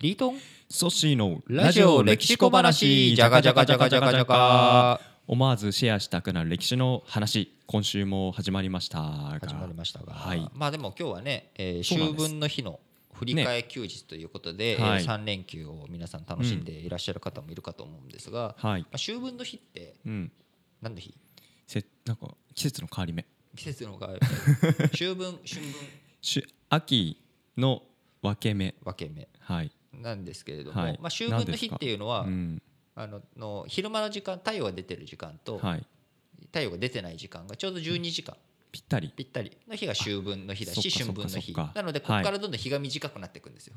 リートン？ソッシーのラジオ歴史小話。じゃがじゃがじゃがじゃがじゃが思わずシェアしたくなる歴史の話今週も始まりましたが始まりましたが、はいまあでも今日はね、えー秋分の日の振り替え休日ということで、えーはい3連休を皆さん楽しんでいらっしゃる方もいるかと思うんですが、はいまあ、秋分の日ってうん何の日せなんか季節の変わり目季節の変わり目秋分春分し秋の分け目分け目はいなんですけれども、はい。まあ、秋分の日っていうのは、うん。あのの昼間の時間太陽が出てる時間と、はい。太陽が出てない時間がちょうど12時間。ぴったり。ぴったり。の日が秋分の日だし春分の日。なのでここからどんどん日が短くなっていくんですよ、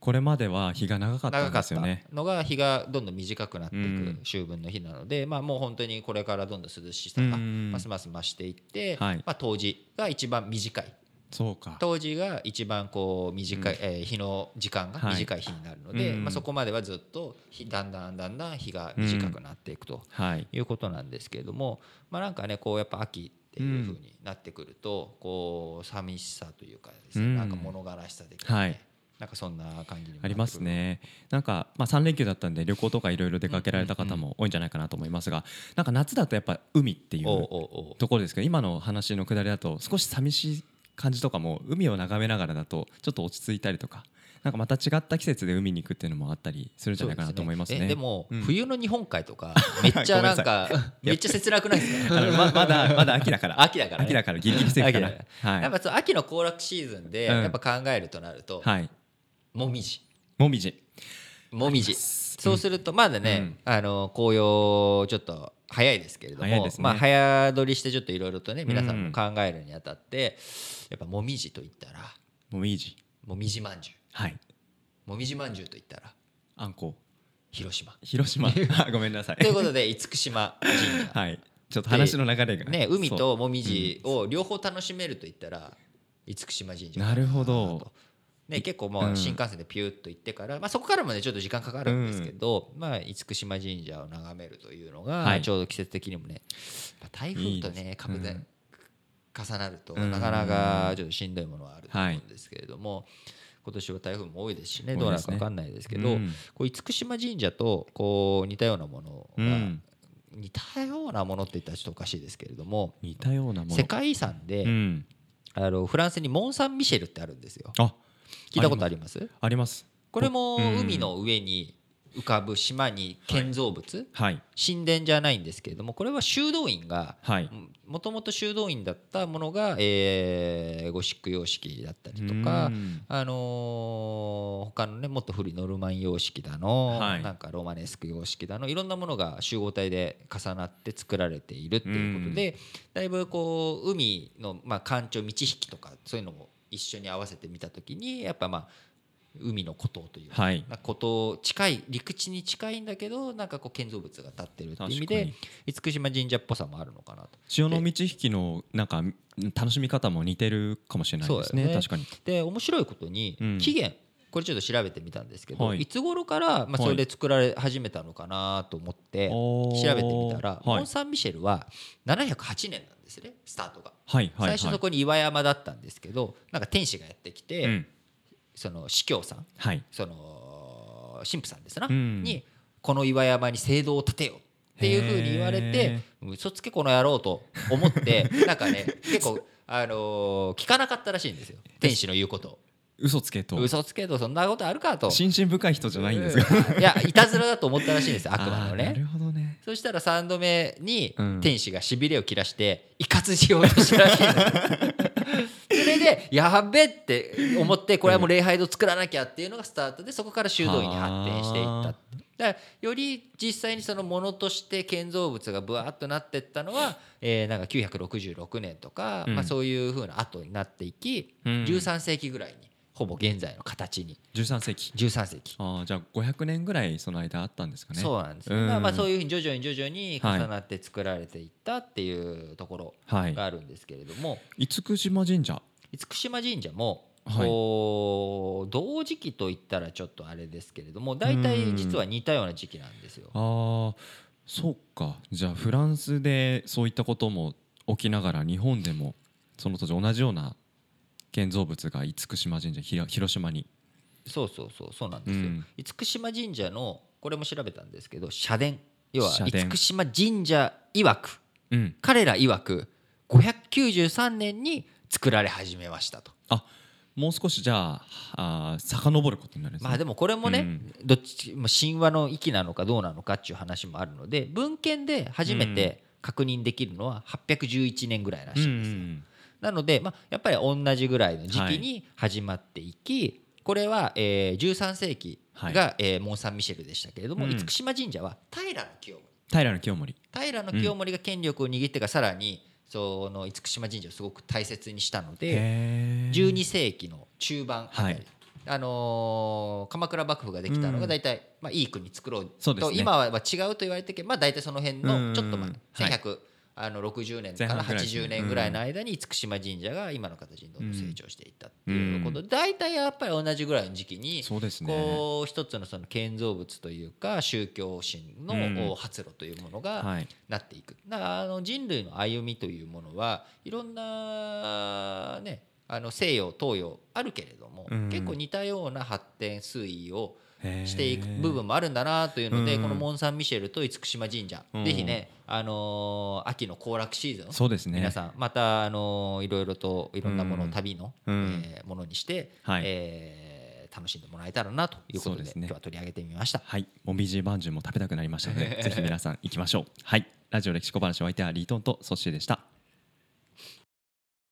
これまでは日が長かったんですよね。のが日がどんどん短くなっていうん。く秋分の日なので、まあ、もう本当にこれからどんどん涼しさがうん。ますます増していって、はい。まあ、冬至が一番短いそうか。冬至が一番こう短い、えー日の時間が短い日になるので、はいうん。まあ、そこまではずっと日だんだんだんだん日が短くなっていくとはい。いうことなんですけれども、まあ、なんかねこうやっぱ秋っていう風になってくると、こう寂しさというかですね、うん。なんか物悲しさ的なね、はい。なんかそんな感じありますね。なんか、まあ、3連休だったんで旅行とかいろいろ出かけられた方も多いんじゃないかなと思いますがなんか夏だとやっぱ海っていうところですけど今の話のくだりだと少し寂しい感じとかも海を眺めながらだとちょっと落ち着いたりとかなんかまた違った季節で海に行くっていうのもあったりするんじゃないかなと思いますね。えでも、うん。冬の日本海とか めっちゃなんかめっちゃ切なくないですか？ままだまだ秋だから。秋だからね。秋だからギリギリセーフはい。やっぱその秋の行楽シーズンでうん。やっぱ考えるとなると、はい。もみじ。もみじ。もみじ。そうするとまだね、あの紅葉ちょっと早いですけれども、ね。まあ早撮りしてちょっといろいろとね皆さんも考えるにあたって、やっぱもみじと言ったらもみじ。もみじまんじゅはい。うもみじまんじゅうと言ったらあんこ。広島。広島。あごめんなさい。ということで厳島神社。はい。ちょっと話の流れが。ね海ともみじを両方楽しめると言ったら厳島神社かなるほど。とね、結構もう新幹線でピューッと行ってから、まあ、そこからもねちょっと時間かかるんですけど、まあ、厳島神社を眺めるというのが、はい。ちょうど季節的にもねやっぱ台風といいね。です株で重なるとうん。なかなかちょっとしんどいものはあると思うんですけれども、今年は台風も多いですしねどうなるか分かんないですけどうん。こう厳島神社とこう似たようなものが、うん。似たようなものって言ったらちょっとおかしいですけれども似たようなもの。世界遺産で、うん。あのフランスにモン・サン・ミシェルってあるんですよ。あ聞いたことあります？あります。これもうん。海の上に浮かぶ島に建造物、はい。神殿じゃないんですけれどもこれは修道院がはい。もともと修道院だったものが、えーゴシック様式だったりとかうん。あのー他のねもっと古いノルマン様式だの、はい。なんかロマネスク様式だのいろんなものが集合体で重なって作られているっていうことで、だいぶこう海の、まあ、干潮満ち引きとかそういうのも一緒に合わせてみた時にやっぱまあ海の孤島というか、はい。孤島近い陸地に近いんだけどなんかこう建造物が建ってるっていう意味で厳島神社っぽさもあるのかなと。潮の満ち引きのなんか楽しみ方も似てるかもしれないですね。ね。確かに。で面白いことに、うん。起源これちょっと調べてみたんですけど、はい。い、つ頃から、まあ、それで作られ始めたのかなと思って調べてみたら、はい。モン・サン・ミシェルは708年なんですねスタートが。はいはいはい。最初そこに岩山だったんですけどなんか天使がやってきて、うん。その司教さんはい。その神父さんですな、うん。にこの岩山に聖堂を建てようっていうふうに言われてへ嘘つけこの野郎と思ってなんかね結構あのー聞かなかったらしいんですよ 天使の言うことを嘘つけと。嘘つけとそんなことあるかと。心身深い人じゃないんですかいやいたずらだと思ったらしいんですよ 悪魔のあーなるねほどね。そしたら3度目にうん。天使がしびれを切らして威嚇しようとしたらしいんですよ。それでやっべって思ってこれはもう礼拝堂作らなきゃっていうのがスタートでそこから修道院に発展していっただからより実際にそのものとして建造物がぶわっとなっていったのは、えーなんか966年とか、うん。まあ、そういうふうな後になっていき、うん。13世紀ぐらいにほぼ現在の形に。13世紀。13世紀。あーじゃあ500年ぐらいその間あったんですかね。そうなんです。ね、うん。まあまあそういうふうに徐々に徐々に重なって作られていったっていうところはい。があるんですけれども、厳島神社。厳島神社もはい。こう同時期といったらちょっとあれですけれども大体実は似たような時期なんですよ。あーそうか。じゃあフランスでそういったことも起きながら日本でもその当時同じような建造物が厳島神社広島に。そうそうそうそうなんですよ、うん。厳島神社のこれも調べたんですけど社殿。要は厳島神社曰くうん。彼ら曰く593年に作られ始めましたと。あもう少しじゃああー遡ることになるんですね。まあでもこれもね、うん。どっちまあ神話の域なのかどうなのかっていう話もあるので文献で初めて確認できるのは811年ぐらいらしいんですよ。なので、まあ、やっぱり同じぐらいの時期に始まっていき、これは、えー、13世紀が、えーモン・サン・ミシェルでしたけれども、うん。厳島神社は平清盛。平清盛。平清盛が権力を握ってからさらにその厳島神社をすごく大切にしたのでへー。12世紀の中盤あたり、はい。あのー鎌倉幕府ができたのうん。が大体、まあ、いい国作ろうそうですね。と今は違うと言われてるけど、まあ、大体その辺うん。のちょっと前はい。1100、あの60年から前半ぐらいですね。80年ぐらいの間に厳島神社が今の形にどんどん成長していったっていうことで大体やっぱり同じぐらいの時期にこう一つのその建造物というか宗教心うん。の発露というものがはい。なっていく。だからあの人類の歩みというものはいろんなねあの西洋東洋あるけれども、うん。結構似たような発展推移をしていく部分もあるんだなというので、うん。このモン・サン・ミシェルと厳島神社、うん。ぜひね、あのー秋の行楽シーズンそうですね。皆さんまた、あのーいろいろといろんなものをうん旅の、うん。えーものにして、はい。えー楽しんでもらえたらなということでね。今日は取り上げてみました。はい、もみじまんじゅうも食べたくなりましたので、ぜひ皆さん行きましょう。はい、ラジオ歴史小話お相手はリートンとソッシーでした。